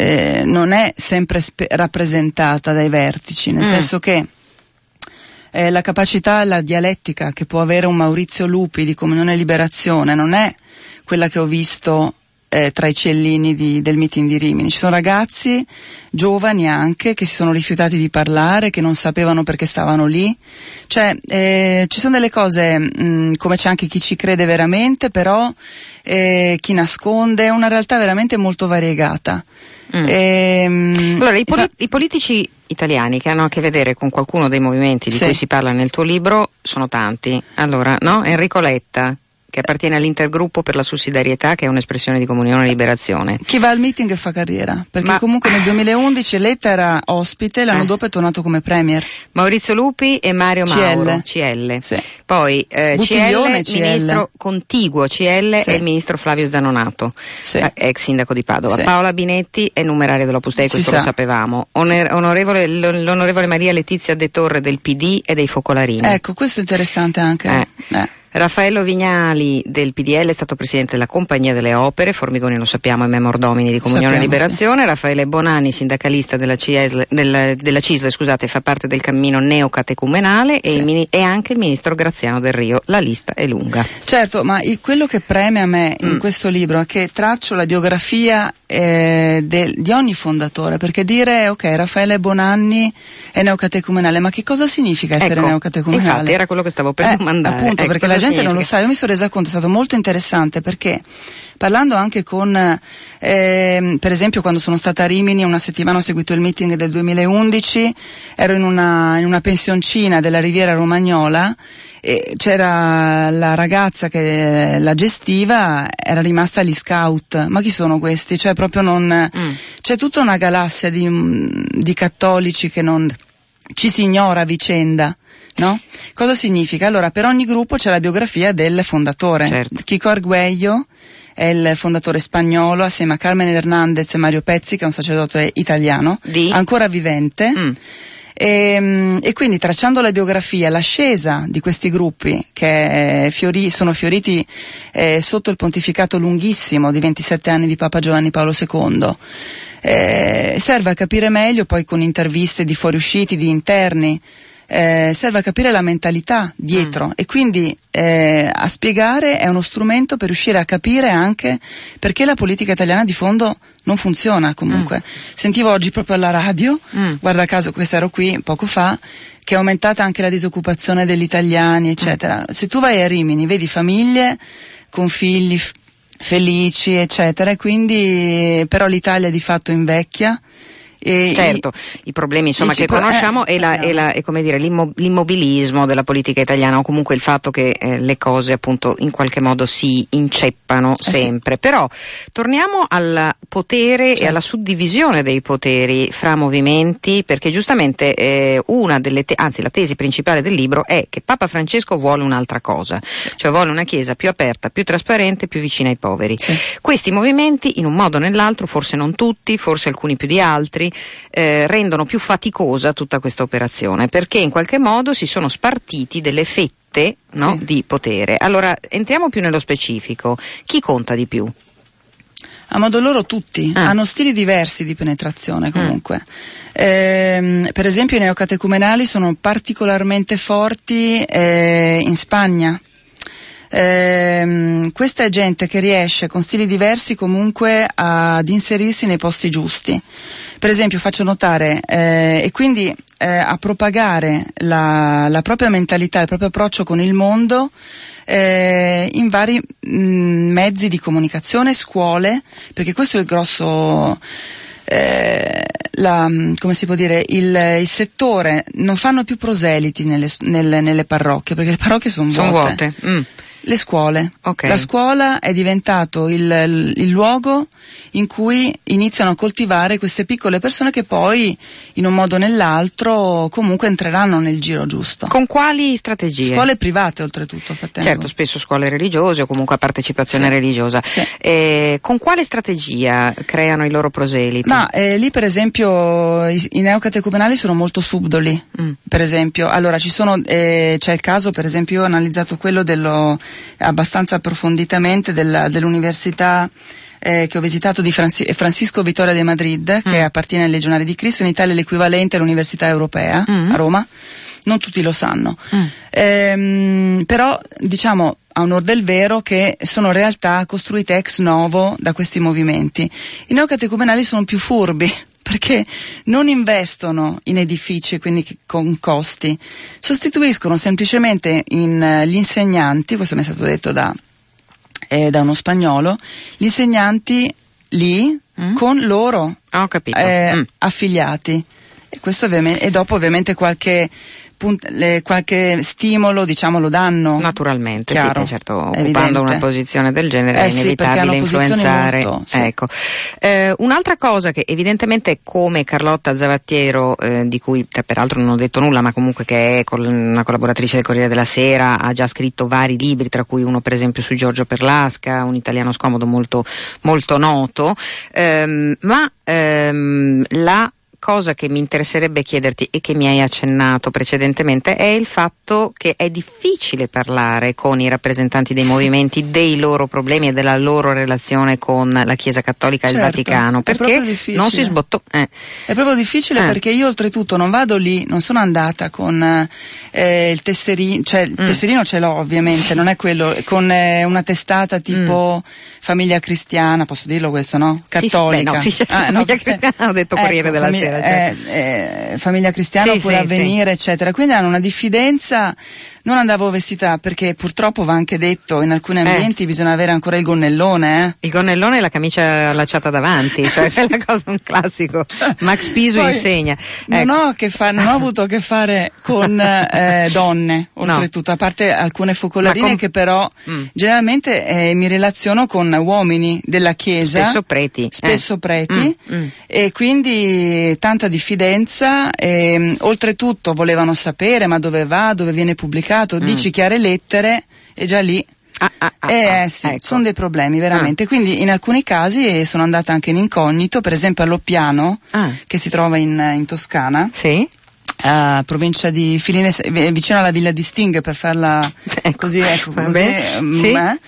eh, non è sempre spe- rappresentata dai vertici, nel Mm. senso che eh, la capacità, la dialettica che può avere un Maurizio Lupi di Comunione e Liberazione non è quella che ho visto eh, tra i cellini di- del meeting di Rimini. Ci sono ragazzi, giovani anche, che si sono rifiutati di parlare, che non sapevano perché stavano lì. Cioè, eh, ci sono delle cose, mh, come c'è anche chi ci crede veramente, però eh, chi nasconde, è una realtà veramente molto variegata. Mm. Ehm, Allora, i, poli- fa- i politici italiani che hanno a che vedere con qualcuno dei movimenti di Sì. cui si parla nel tuo libro sono tanti. Allora, no? Enrico Letta, che appartiene all'intergruppo per la sussidiarietà, che è un'espressione di comunione e liberazione. Chi va al meeting fa carriera, perché Ma- comunque nel 2011 Letta era ospite, l'anno Eh. dopo è tornato come premier. Maurizio Lupi e Mario CL. Mauro, CL. Sì. Poi eh, Buttiglione, CL, ministro contiguo CL Sì. e il ministro Flavio Zanonato, Sì. eh, ex sindaco di Padova. Paola Binetti è numeraria dell'Opus Dei, Si questo sa. lo sapevamo. Oner- onorevole- l'on- l'onorevole Maria Letizia De Torre del PD e dei Focolarini. Ecco, questo è interessante anche. Eh. Raffaello Vignali del PDL è stato presidente della Compagnia delle Opere, Formigoni lo sappiamo è memordomini di Comunione e Sappiamo, Liberazione, Raffaele Bonani sindacalista della, CISL, del- della CISL scusate, fa parte del cammino neocatecumenale e, Sì. il mini- e anche il ministro Graziano Del Rio, la lista è lunga. Certo, ma quello che preme a me in Mm. questo libro è che traccio la biografia eh, de, di ogni fondatore, perché dire ok Raffaele Bonanni è neocatecumenale, ma che cosa significa essere ecco, neocatecumenale? Infatti era quello che stavo per eh, domandare. Appunto, ecco, perché la gente significa? non lo sa, io mi sono resa conto, è stato molto interessante perché parlando anche con, eh, per esempio quando sono stata a Rimini una settimana ho seguito il meeting del 2011, ero in una, in una pensioncina della Riviera Romagnola e c'era la ragazza che la gestiva, era rimasta agli scout. Ma chi sono questi? Cioè proprio non... Mm. C'è tutta una galassia di, di cattolici che non ci si ignora a vicenda. No? Cosa significa? Allora, per ogni gruppo c'è la biografia del fondatore. Certo. Kiko Arguello è il fondatore spagnolo assieme a Carmen Hernandez e Mario Pezzi, che è un sacerdote italiano, Di? ancora vivente. Mm. E, ehm, e, quindi tracciando la biografia, l'ascesa di questi gruppi che fiori, sono fioriti eh, sotto il pontificato lunghissimo di 27 anni di Papa Giovanni Paolo II, eh, serve a capire meglio poi con interviste di fuoriusciti, di interni, eh, serve a capire la mentalità dietro mm. e quindi eh, a spiegare è uno strumento per riuscire a capire anche perché la politica italiana di fondo non funziona comunque. Mm. Sentivo oggi proprio alla radio, mm. guarda caso questo ero qui poco fa, che è aumentata anche la disoccupazione degli italiani, eccetera. Mm. Se tu vai a Rimini vedi famiglie con figli f- felici, eccetera, e quindi però l'Italia di fatto invecchia e certo, i, i problemi insomma, che conosciamo eh, è, la, è, la, è dire, l'immo, l'immobilismo della politica italiana o comunque il fatto che eh, le cose appunto in qualche modo si inceppano eh sempre. Sì. Però torniamo al potere certo. e alla suddivisione dei poteri fra movimenti perché giustamente eh, una delle te- anzi la tesi principale del libro è che Papa Francesco vuole un'altra cosa, sì. cioè vuole una chiesa più aperta, più trasparente, più vicina ai poveri. Sì. Questi movimenti in un modo o nell'altro, forse non tutti, forse alcuni più di altri, eh, rendono più faticosa tutta questa operazione perché in qualche modo si sono spartiti delle fette no, sì. di potere. Allora entriamo più nello specifico. Chi conta di più? A modo loro tutti, ah. hanno stili diversi di penetrazione mm. comunque. Mm. Eh, per esempio i neocatecumenali sono particolarmente forti eh, in Spagna, ehm, questa è gente che riesce con stili diversi comunque ad inserirsi nei posti giusti. Per esempio faccio notare eh, e quindi eh, a propagare la, la, propria mentalità, il proprio approccio con il mondo eh, in vari mh, mezzi di comunicazione, scuole, perché questo è il grosso... Eh, la, come si può dire, il, il, settore non fanno più proseliti nelle, nelle, nelle parrocchie perché le parrocchie sono vuote. Son vuote. Mm. Le scuole. Okay. La scuola è diventato il, il, luogo in cui iniziano a coltivare queste piccole persone che poi, in un modo o nell'altro, comunque entreranno nel giro giusto. Con quali strategie? Scuole private, oltretutto. Fattengo. Certo, spesso scuole religiose o comunque a partecipazione sì. religiosa. Sì. Eh, con quale strategia creano i loro proseliti? Ma eh, lì, per esempio, i, i neocatecumenali sono molto subdoli. Mm. Per esempio, allora ci sono, eh, c'è il caso, per esempio, io ho analizzato quello dello abbastanza approfonditamente della, dell'università eh, che ho visitato di Franci- Francisco Vittoria de Madrid, che mm. appartiene ai Legionari di Cristo, in Italia è l'equivalente all'Università Europea mm. a Roma. Non tutti lo sanno. Mm. Ehm, però diciamo a onor del vero che sono realtà costruite ex novo da questi movimenti. I neocatecumenali sono più furbi, perché non investono in edifici, quindi con costi, sostituiscono semplicemente in, uh, gli insegnanti, questo mi è stato detto da, eh, da uno spagnolo, gli insegnanti lì mm. con loro oh, eh, mm. affiliati. E, e dopo ovviamente qualche le, qualche stimolo diciamo lo danno naturalmente chiaro, sì, certo, occupando una posizione del genere eh è inevitabile sì, influenzare molto, sì. ecco. eh, un'altra cosa che evidentemente come Carlotta Zavattiero eh, di cui peraltro non ho detto nulla ma comunque che è col, una collaboratrice del Corriere della Sera ha già scritto vari libri tra cui uno per esempio su Giorgio Perlasca un italiano scomodo molto, molto noto ehm, ma ehm, la cosa che mi interesserebbe chiederti e che mi hai accennato precedentemente è il fatto che è difficile parlare con i rappresentanti dei movimenti dei loro problemi e della loro relazione con la Chiesa Cattolica e certo, il Vaticano perché non si sbottò. Eh. È proprio difficile eh. perché io oltretutto non vado lì, non sono andata con eh, il tesserino, cioè il mm. tesserino ce l'ho ovviamente, non è quello, con eh, una testata tipo mm. famiglia cristiana, posso dirlo questo, no? Cattolica. Sì, beh, no, sì, certo, ah, no, famiglia cristiana ho detto ecco, Corriere della famiglia, Cioè. Eh, famiglia cristiana sì, oppure sì, avvenire, eccetera. Quindi hanno una diffidenza non andavo vestita perché purtroppo va anche detto in alcuni eh. ambienti eh. bisogna avere ancora il gonnellone. Eh? Il gonnellone e la camicia allacciata davanti, cioè è una cosa un classico. Cioè, Max Piso insegna. Ecco. Non, ho fa- non, ho avuto a che fare con eh, donne, oltretutto, no. a parte alcune focolarine com- che però mm. generalmente eh, mi relaziono con uomini della chiesa. Spesso preti. Spesso preti. Mm. Mm. E quindi tanta diffidenza. E, ehm, oltretutto volevano sapere ma dove va, dove viene pubblicato pubblicato, mm. dici chiare lettere e già lì Ah, ah, ah, eh, ah, sì, ecco. sono dei problemi veramente. Ah. Quindi in alcuni casi sono andata anche in incognito, per esempio a Loppiano, ah. che si trova in, in Toscana. Sì. Uh, provincia di Filine, vicino alla villa di Sting per farla ecco. così, ecco, così mm, sì. eh.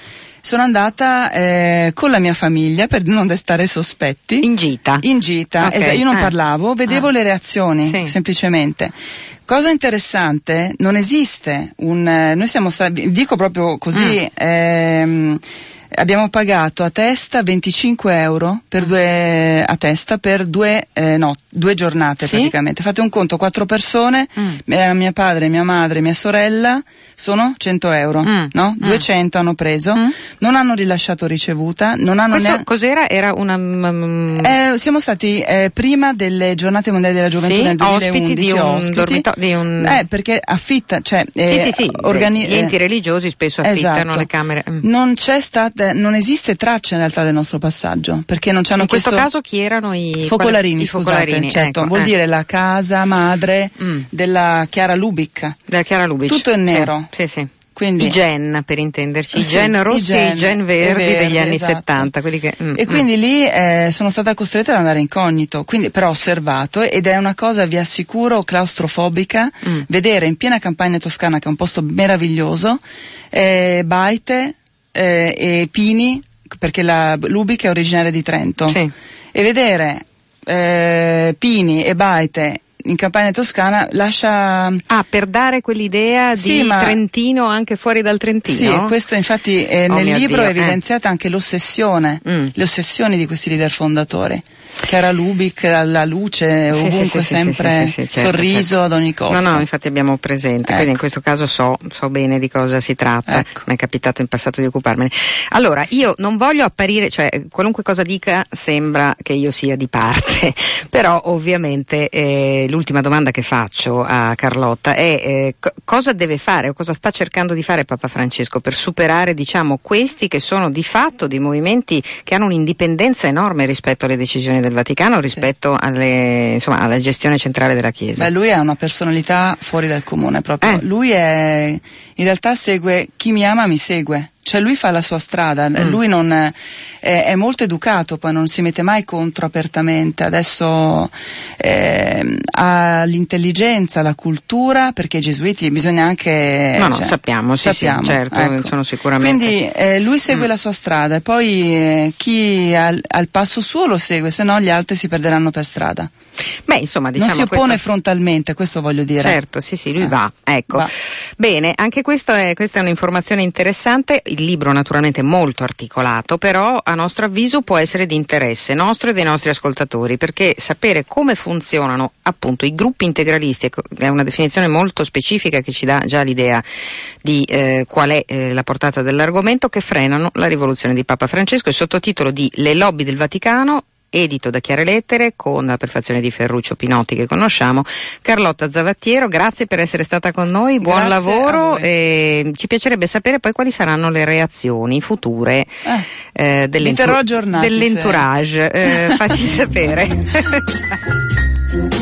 sono andata eh, con la mia famiglia per non destare sospetti. In gita? In gita, okay. esatto, io non eh. parlavo, vedevo le reazioni sì. semplicemente. Cosa interessante, non esiste un... Eh, noi siamo stati, dico proprio così, mm. ehm, abbiamo pagato a testa 25 euro per due, a testa per due, eh, no, due giornate sì? praticamente. Fate un conto, quattro persone, mm. eh, mio padre, mia madre, mia sorella, sono 100 euro, mm. no? 200 mm. hanno preso, mm. non hanno rilasciato ricevuta, non hanno Questo neanche... cos'era? Era una... Um... Eh, siamo stati eh, prima delle giornate mondiali della gioventù sì? nel 2011 ospiti di un ospiti. Dormito- di un... Eh, perché affitta, cioè... sì, sì, sì, organi- gli enti religiosi spesso affittano esatto. le camere. Mm. Non c'è stata, non esiste traccia in realtà del nostro passaggio, perché non ci hanno In questo chiesto... caso chi erano i... Focolarini, I scusate, focolarini, certo, ecco, vuol eh. dire la casa madre Mm. della Chiara Lubic. Della Chiara Lubic. Tutto in nero. Sì, sì. Quindi, I gen, per intenderci, i Sì, gen rossi e i gen verdi, verdi, degli anni esatto. 70. Quelli che, mm, E quindi lì eh, sono stata costretta ad andare incognito, quindi, però ho osservato ed è una cosa, vi assicuro, claustrofobica, Mm. vedere in piena campagna toscana, che è un posto meraviglioso, eh, baite eh, e pini, perché la Lubic è originaria di Trento, Sì. e vedere eh, pini e baite in campagna toscana lascia... Ah, per dare quell'idea Sì, di ma- Trentino anche fuori dal Trentino? Sì, questo infatti eh, Oh nel libro Dio, è eh. evidenziata anche l'ossessione, Mm. le ossessioni di questi leader fondatori. Chiara Lubic alla luce, Sì, ovunque sì, sempre sì, certo, sorriso certo. ad ogni costo. No, no, infatti abbiamo presente, Ecco. quindi in questo caso so, so bene di cosa si tratta, Ecco. mi è capitato in passato di occuparmene. Allora, io non voglio apparire, cioè qualunque cosa dica sembra che io sia di parte, però ovviamente eh, l'ultima domanda che faccio a Carlotta è eh, co- cosa deve fare o cosa sta cercando di fare Papa Francesco per superare diciamo questi che sono di fatto dei movimenti che hanno un'indipendenza enorme rispetto alle decisioni del Vaticano, rispetto alle, insomma, alla gestione centrale della Chiesa. Beh, lui ha una personalità fuori dal comune proprio. Eh. Lui è, in realtà segue, chi mi ama mi segue. Cioè lui fa la sua strada, Mm. lui non, è, è molto educato, poi non si mette mai contro apertamente, adesso ehm, ha l'intelligenza, la cultura, perché i gesuiti bisogna anche... No, no, cioè, sappiamo, sì, sì, sappiamo, certo, ecco. sono sicuramente- Quindi eh, lui segue Mm. la sua strada e poi eh, chi ha, ha il passo suo lo segue, se no gli altri si perderanno per strada. Beh, insomma, diciamo non si oppone questo- frontalmente, questo voglio dire. Certo, sì, sì, lui Eh. va. Ecco. Va. Bene, anche questo è, questa è un'informazione interessante. Il libro naturalmente è molto articolato, però a nostro avviso può essere di interesse nostro e dei nostri ascoltatori, perché sapere come funzionano appunto i gruppi integralisti ecco, è una definizione molto specifica che ci dà già l'idea di eh, qual è eh, la portata dell'argomento che frenano la rivoluzione di Papa Francesco. Il sottotitolo di Le lobby del Vaticano edito da Chiare Lettere con la prefazione di Ferruccio Pinotti che conosciamo. Carlotta Zavattiero, grazie per essere stata con noi, buon Grazie lavoro e ci piacerebbe sapere poi quali saranno le reazioni future eh, aggiornati, dell'entourage. Eh, facci sapere.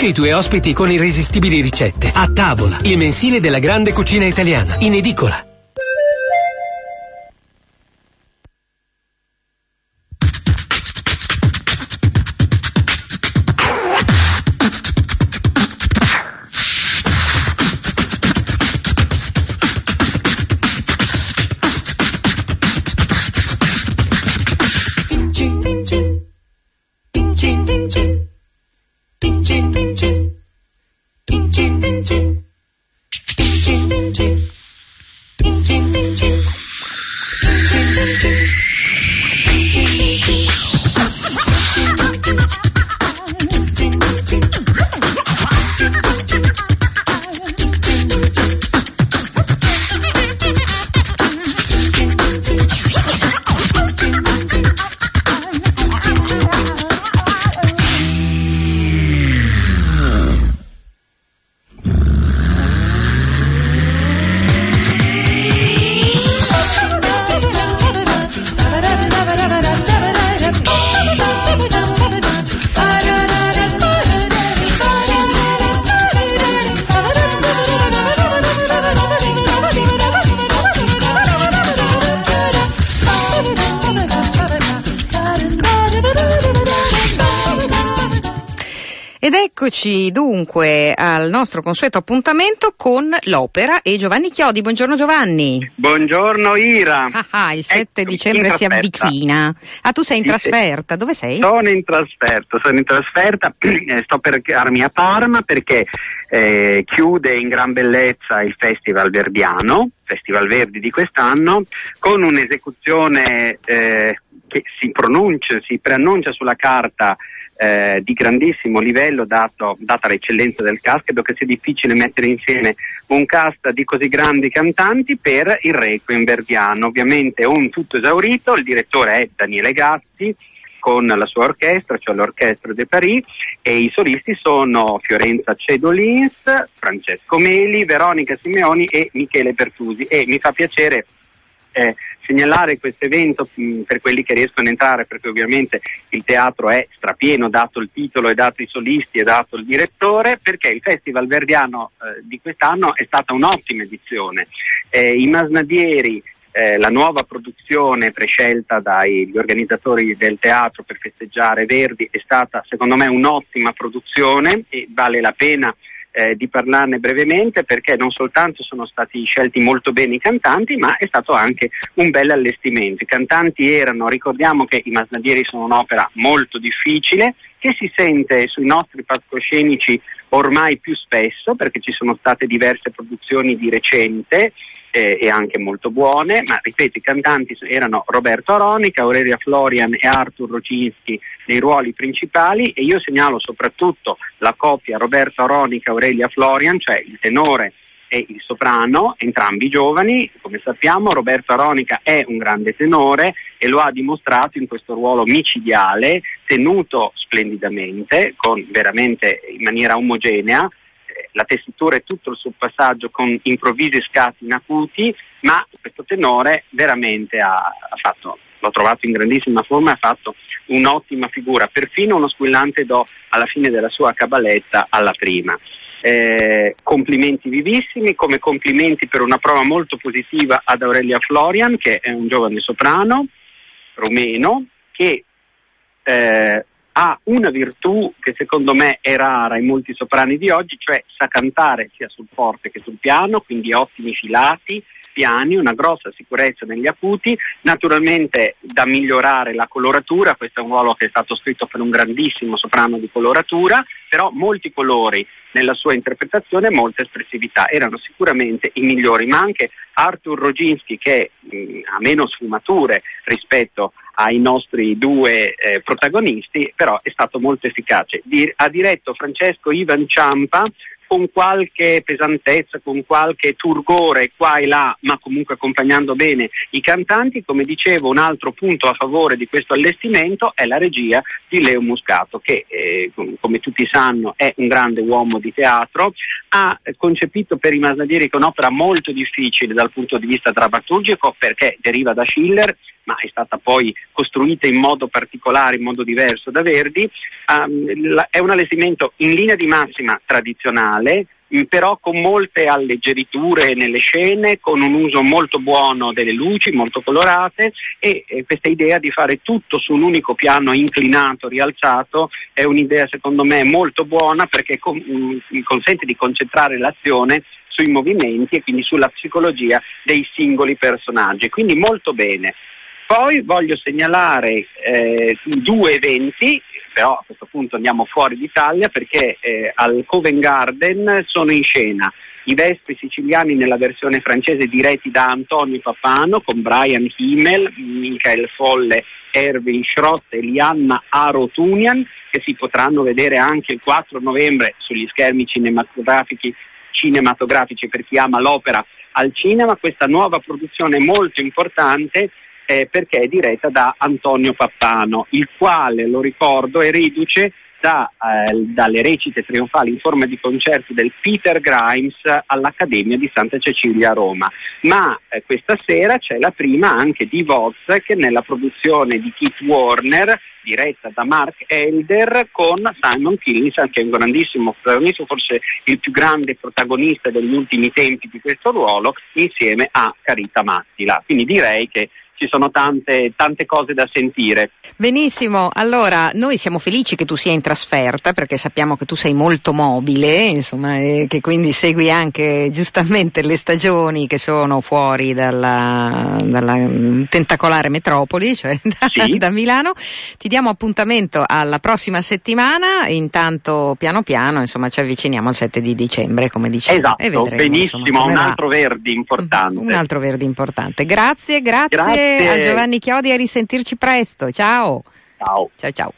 Stupisci i tuoi ospiti con irresistibili ricette. A tavola, il mensile della grande cucina italiana, in edicola. Nostro consueto appuntamento con l'opera e Giovanni Chiodi. Buongiorno Giovanni. Buongiorno Ira. Ah, ah il 7 ecco, dicembre si avvicina. Ah, tu sei in trasferta, dove sei? Sono in trasferta, sono in trasferta, eh, sto per recarmi a Parma perché eh, chiude in gran bellezza il Festival Verdiano, Festival Verdi di quest'anno, con un'esecuzione eh, che si pronuncia, si preannuncia sulla carta eh, di grandissimo livello dato, data l'eccellenza del cast, credo che sia difficile mettere insieme un cast di così grandi cantanti per il Requiem verdiano. Ovviamente un tutto esaurito, il direttore è Daniele Gatti con la sua orchestra, cioè l'Orchestra de Paris, e i solisti sono Fiorenza Cedolins, Francesco Meli, Veronica Simeoni e Michele Pertusi. E mi fa piacere eh, segnalare questo evento mh, per quelli che riescono a entrare, perché ovviamente il teatro è strapieno, dato il titolo e dato i solisti e dato il direttore, perché il Festival Verdiano eh, di quest'anno è stata un'ottima edizione. Eh, I Masnadieri eh, la nuova produzione prescelta dagli organizzatori del teatro per festeggiare Verdi è stata secondo me un'ottima produzione e vale la pena eh, di parlarne brevemente perché non soltanto sono stati scelti molto bene i cantanti, ma è stato anche un bel allestimento. I cantanti erano, ricordiamo che i Masnadieri sono un'opera molto difficile, che si sente sui nostri palcoscenici ormai più spesso perché ci sono state diverse produzioni di recente eh, e anche molto buone, ma ripeto i cantanti erano Roberto Aronica, Aurelia Florian e Arthur Rocinski nei ruoli principali e io segnalo soprattutto la coppia Roberto Aronica Aurelia Florian, cioè il tenore e il soprano, entrambi giovani, come sappiamo Roberto Aronica è un grande tenore e lo ha dimostrato in questo ruolo micidiale, tenuto splendidamente, con, veramente in maniera omogenea, la tessitura e tutto il suo passaggio con improvvisi scatti in acuti, ma questo tenore veramente ha, ha fatto, l'ho trovato in grandissima forma ha fatto un'ottima figura, perfino uno squillante do alla fine della sua cabaletta alla prima. Eh, complimenti vivissimi, come complimenti per una prova molto positiva ad Aurelia Florian, che è un giovane soprano rumeno, che eh, ha una virtù che secondo me è rara in molti soprani di oggi, cioè sa cantare sia sul forte che sul piano, quindi ottimi filati, piani, una grossa sicurezza negli acuti, naturalmente da migliorare la coloratura, questo è un ruolo che è stato scritto per un grandissimo soprano di coloratura, però molti colori nella sua interpretazione e molta espressività, erano sicuramente i migliori, ma anche Arthur Roginski che mh, ha meno sfumature rispetto ai nostri due eh, protagonisti, però è stato molto efficace. Di, ha diretto Francesco Ivan Ciampa con qualche pesantezza, con qualche turgore qua e là, ma comunque accompagnando bene i cantanti. Come dicevo, un altro punto a favore di questo allestimento è la regia di Leo Muscato, che eh, come tutti sanno è un grande uomo di teatro, ha concepito per i Masnadieri un'opera molto difficile dal punto di vista drammaturgico perché deriva da Schiller, ma è stata poi costruita in modo particolare, in modo diverso da Verdi, um, è un allestimento in linea di massima tradizionale, però con molte alleggeriture nelle scene, con un uso molto buono delle luci, molto colorate e, e questa idea di fare tutto su un unico piano inclinato, rialzato, è un'idea secondo me molto buona perché con, mh, consente di concentrare l'azione sui movimenti e quindi sulla psicologia dei singoli personaggi. Quindi molto bene. Poi voglio segnalare eh, due eventi però a questo punto andiamo fuori d'Italia perché eh, al Covent Garden sono in scena i Vespi siciliani nella versione francese diretti da Antonio Papano con Brian Himmel, Michael Folle, Erwin Schrott e Lianna Arotunian che si potranno vedere anche il 4 novembre sugli schermi cinematografici, cinematografici per chi ama l'opera al cinema. Questa nuova produzione molto importante eh, perché è diretta da Antonio Pappano, il quale, lo ricordo, è riduce da, eh, dalle recite trionfali in forma di concerto del Peter Grimes all'Accademia di Santa Cecilia a Roma. Ma eh, questa sera c'è la prima anche di Wozzeck nella produzione di Keith Warner diretta da Mark Elder con Simon Kinnisan che è un grandissimo protagonista, forse il più grande protagonista degli ultimi tempi di questo ruolo insieme a Carita Mattila. Quindi direi che ci sono tante, tante cose da sentire. Benissimo, allora noi siamo felici che tu sia in trasferta perché sappiamo che tu sei molto mobile, insomma, e che quindi segui anche giustamente le stagioni che sono fuori dalla, dalla tentacolare metropoli, cioè da, sì. da, Milano. Ti diamo appuntamento alla prossima settimana, intanto piano piano insomma, ci avviciniamo al 7 di dicembre, come dicevo. Esatto, vedremo, benissimo, insomma, un altro va. verdi importante. Un altro verdi importante. Grazie, grazie. Grazie a Giovanni Chiodi e a risentirci presto. Ciao. Ciao. Ciao ciao.